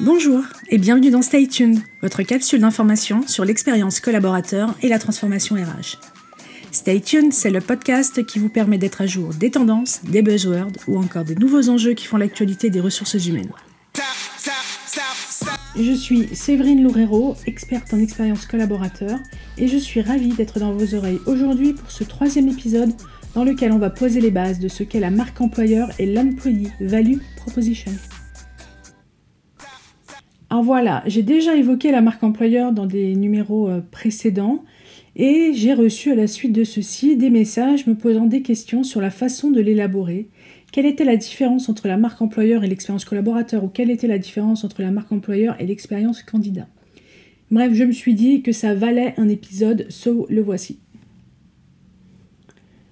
Bonjour et bienvenue dans Stay Tuned, votre capsule d'information sur l'expérience collaborateur et la transformation RH. Stay Tuned, c'est le podcast qui vous permet d'être à jour des tendances, des buzzwords ou encore des nouveaux enjeux qui font l'actualité des ressources humaines. Je suis Séverine Loureiro, experte en expérience collaborateur, et je suis ravie d'être dans vos oreilles aujourd'hui pour ce troisième épisode dans lequel on va poser les bases de ce qu'est la marque employeur et l'employee value proposition. Alors voilà, j'ai déjà évoqué la marque employeur dans des numéros euh, précédents et j'ai reçu à la suite de ceci des messages me posant des questions sur la façon de l'élaborer. Quelle était la différence entre la marque employeur et l'expérience collaborateur ou quelle était la différence entre la marque employeur et l'expérience candidat? Bref, je me suis dit que ça valait un épisode, so le voici.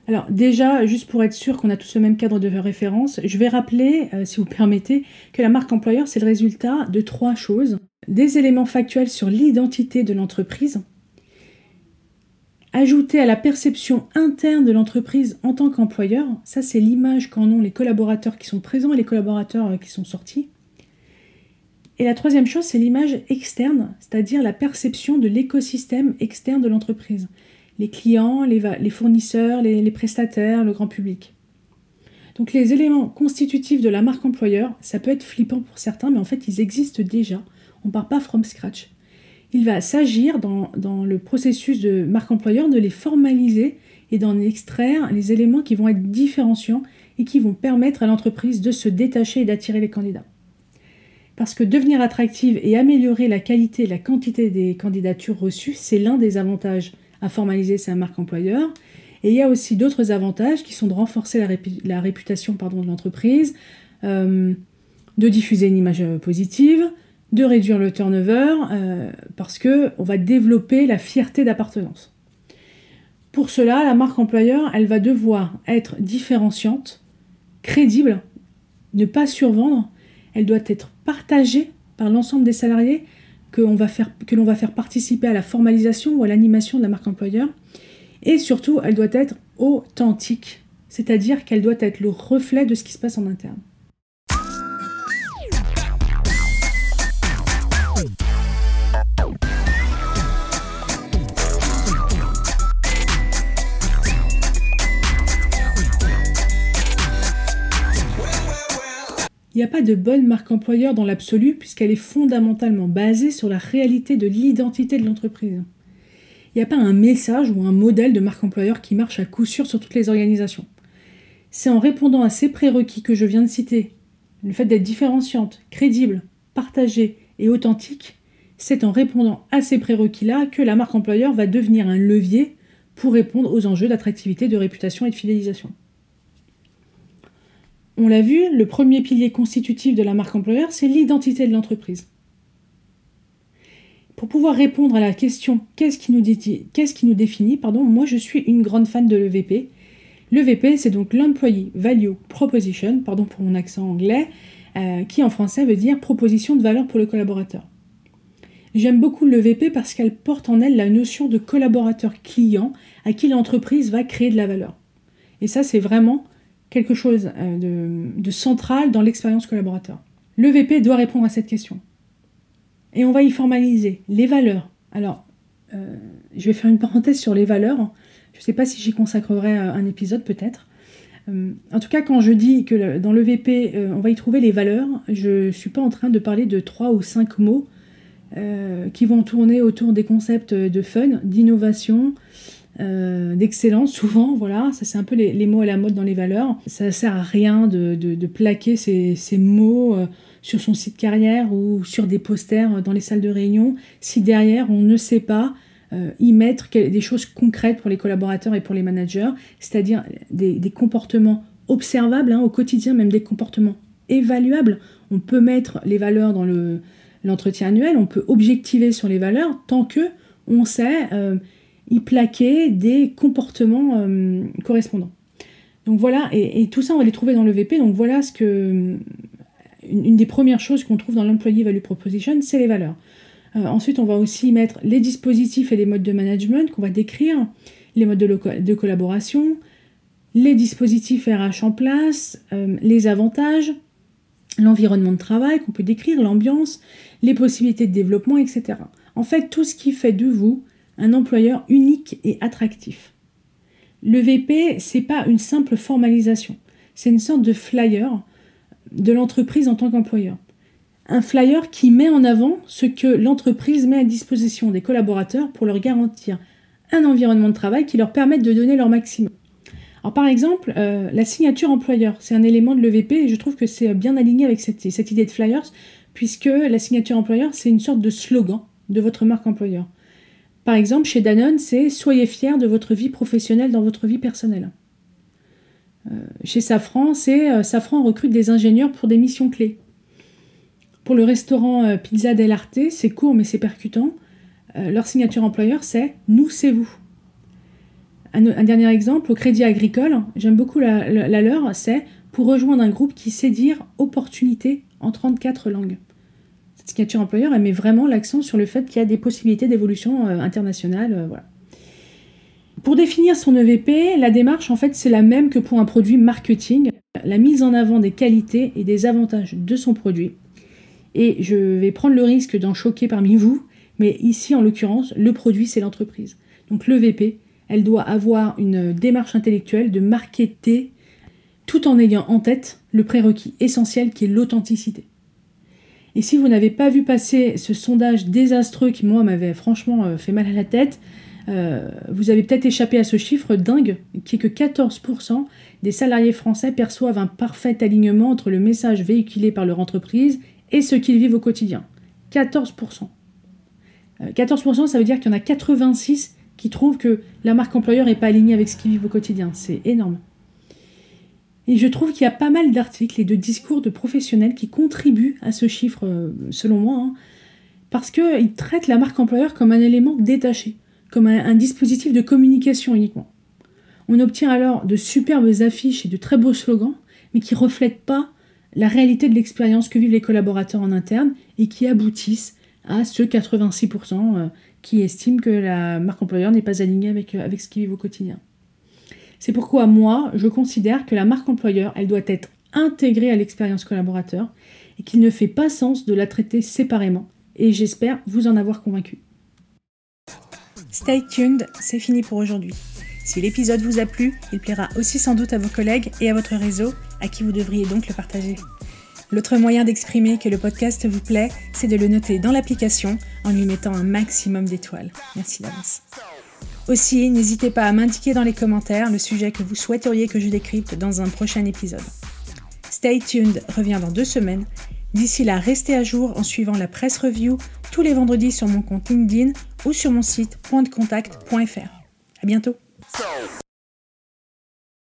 Alors déjà, juste pour être sûr qu'on a tous le même cadre de référence, je vais rappeler, euh, si vous permettez, que la marque employeur, c'est le résultat de trois choses. Des éléments factuels sur l'identité de l'entreprise, ajouter à la perception interne de l'entreprise en tant qu'employeur, ça c'est l'image qu'en ont les collaborateurs qui sont présents et les collaborateurs euh, qui sont sortis. Et la troisième chose, c'est l'image externe, c'est-à-dire la perception de l'écosystème externe de l'entreprise les clients, les, fournisseurs, les, prestataires, le grand public. Donc les éléments constitutifs de la marque employeur, ça peut être flippant pour certains, mais en fait ils existent déjà. On ne part pas from scratch. Il va s'agir dans, le processus de marque employeur de les formaliser et d'en extraire les éléments qui vont être différenciants et qui vont permettre à l'entreprise de se détacher et d'attirer les candidats. Parce que devenir attractive et améliorer la qualité et la quantité des candidatures reçues, c'est l'un des avantages à formaliser sa marque employeur. Et il y a aussi d'autres avantages qui sont de renforcer la, réputation pardon, de l'entreprise, euh, de diffuser une image euh, positive, de réduire le turnover, euh, parce que on va développer la fierté d'appartenance. Pour cela, la marque employeur, elle va devoir être différenciante, crédible, ne pas survendre, elle doit être partagée par l'ensemble des salariés que, l'on va faire participer à la formalisation ou à l'animation de la marque employeur. Et surtout, elle doit être authentique, c'est-à-dire qu'elle doit être le reflet de ce qui se passe en interne. Il n'y a pas de bonne marque employeur dans l'absolu puisqu'elle est fondamentalement basée sur la réalité de l'identité de l'entreprise. Il n'y a pas un message ou un modèle de marque employeur qui marche à coup sûr sur toutes les organisations. C'est en répondant à ces prérequis que je viens de citer, le fait d'être différenciante, crédible, partagée et authentique, c'est en répondant à ces prérequis-là que la marque employeur va devenir un levier pour répondre aux enjeux d'attractivité, de réputation et de fidélisation. On l'a vu, le premier pilier constitutif de la marque employeur, c'est l'identité de l'entreprise. Pour pouvoir répondre à la question qu'est-ce qui nous, définit, pardon, moi je suis une grande fan de l'EVP. L'EVP, c'est donc l'Employee Value Proposition, pardon pour mon accent anglais, euh, qui en français veut dire proposition de valeur pour le collaborateur. J'aime beaucoup l'EVP parce qu'elle porte en elle la notion de collaborateur client à qui l'entreprise va créer de la valeur. Et ça, c'est vraiment quelque chose euh, de, central dans l'expérience collaborateur. Le VP doit répondre à cette question. Et on va y formaliser les valeurs. Alors, euh, je vais faire une parenthèse sur les valeurs. Je ne sais pas si j'y consacrerai euh, un épisode peut-être. en tout cas, quand je dis que dans le VP, on va y trouver les valeurs, je ne suis pas en train de parler de trois ou cinq mots qui vont tourner autour des concepts de fun, d'innovation, euh, d'excellence, souvent, voilà, ça c'est un peu les, mots à la mode dans les valeurs. Ça sert à rien de, plaquer ces, mots euh, sur son site carrière ou sur des posters dans les salles de réunion si derrière on ne sait pas euh, y mettre des choses concrètes pour les collaborateurs et pour les managers, c'est-à-dire des, comportements observables hein, au quotidien, même des comportements évaluables. On peut mettre les valeurs dans l'entretien annuel, on peut objectiver sur les valeurs tant que on sait y plaquer des comportements euh, correspondants. Donc voilà, et, tout ça on va les trouver dans le VP, donc voilà ce que une, des premières choses qu'on trouve dans l'Employee Value Proposition, c'est les valeurs. Euh, ensuite, on va aussi mettre les dispositifs et les modes de management qu'on va décrire, les modes de, collaboration, les dispositifs RH en place, euh, les avantages, l'environnement de travail qu'on peut décrire, l'ambiance, les possibilités de développement, etc. En fait, tout ce qui fait de vous un employeur unique et attractif. Le VP, c'est pas une simple formalisation, c'est une sorte de flyer de l'entreprise en tant qu'employeur. Un flyer qui met en avant ce que l'entreprise met à disposition des collaborateurs pour leur garantir un environnement de travail qui leur permette de donner leur maximum. Par exemple, euh, la signature employeur, c'est un élément de l'EVP et je trouve que c'est bien aligné avec cette idée de flyers, puisque la signature employeur, c'est une sorte de slogan de votre marque employeur. Par exemple, chez Danone, c'est Soyez fiers de votre vie professionnelle dans votre vie personnelle. Euh, chez Safran, c'est euh, Safran recrute des ingénieurs pour des missions clés. Pour le restaurant euh, Pizza del Arte, c'est court mais c'est percutant. leur signature employeur, c'est Nous, c'est vous. Un, dernier exemple, au Crédit Agricole, j'aime beaucoup la, la leur, c'est pour rejoindre un groupe qui sait dire opportunité en 34 langues signature employeur, elle met vraiment l'accent sur le fait qu'il y a des possibilités d'évolution euh, internationale. Euh. Pour définir son EVP, la démarche, en fait, c'est la même que pour un produit marketing, la mise en avant des qualités et des avantages de son produit. Et je vais prendre le risque d'en choquer parmi vous, mais ici, en l'occurrence, le produit, c'est l'entreprise. Donc l'EVP, elle doit avoir une démarche intellectuelle de marketer tout en ayant en tête le prérequis essentiel qui est l'authenticité. Et si vous n'avez pas vu passer ce sondage désastreux qui, moi, m'avait franchement euh, fait mal à la tête, euh, vous avez peut-être échappé à ce chiffre dingue, qui est que 14% des salariés français perçoivent un parfait alignement entre le message véhiculé par leur entreprise et ce qu'ils vivent au quotidien. 14%. 14%, euh, ça veut dire qu'il y en a 86 qui trouvent que la marque employeur n'est pas alignée avec ce qu'ils vivent au quotidien. C'est énorme. Et je trouve qu'il y a pas mal d'articles et de discours de professionnels qui contribuent à ce chiffre, euh, selon moi, hein, parce qu'ils traitent la marque employeur comme un élément détaché, comme un, dispositif de communication uniquement. On obtient alors de superbes affiches et de très beaux slogans, mais qui ne reflètent pas la réalité de l'expérience que vivent les collaborateurs en interne et qui aboutissent à ce 86% euh, qui estiment que la marque employeur n'est pas alignée avec, euh, avec ce qu'ils vivent au quotidien. C'est pourquoi moi, je considère que la marque employeur, elle doit être intégrée à l'expérience collaborateur et qu'il ne fait pas sens de la traiter séparément. Et j'espère vous en avoir convaincu. Stay tuned, c'est fini pour aujourd'hui. Si l'épisode vous a plu, il plaira aussi sans doute à vos collègues et à votre réseau, à qui vous devriez donc le partager. L'autre moyen d'exprimer que le podcast vous plaît, c'est de le noter dans l'application en lui mettant un maximum d'étoiles. Merci d'avance. Aussi, n'hésitez pas à m'indiquer dans les commentaires le sujet que vous souhaiteriez que je décrypte dans un prochain épisode. Stay tuned revient dans deux semaines. D'ici là, restez à jour en suivant la presse review tous les vendredis sur mon compte LinkedIn ou sur mon site pointdecontact.fr. À bientôt!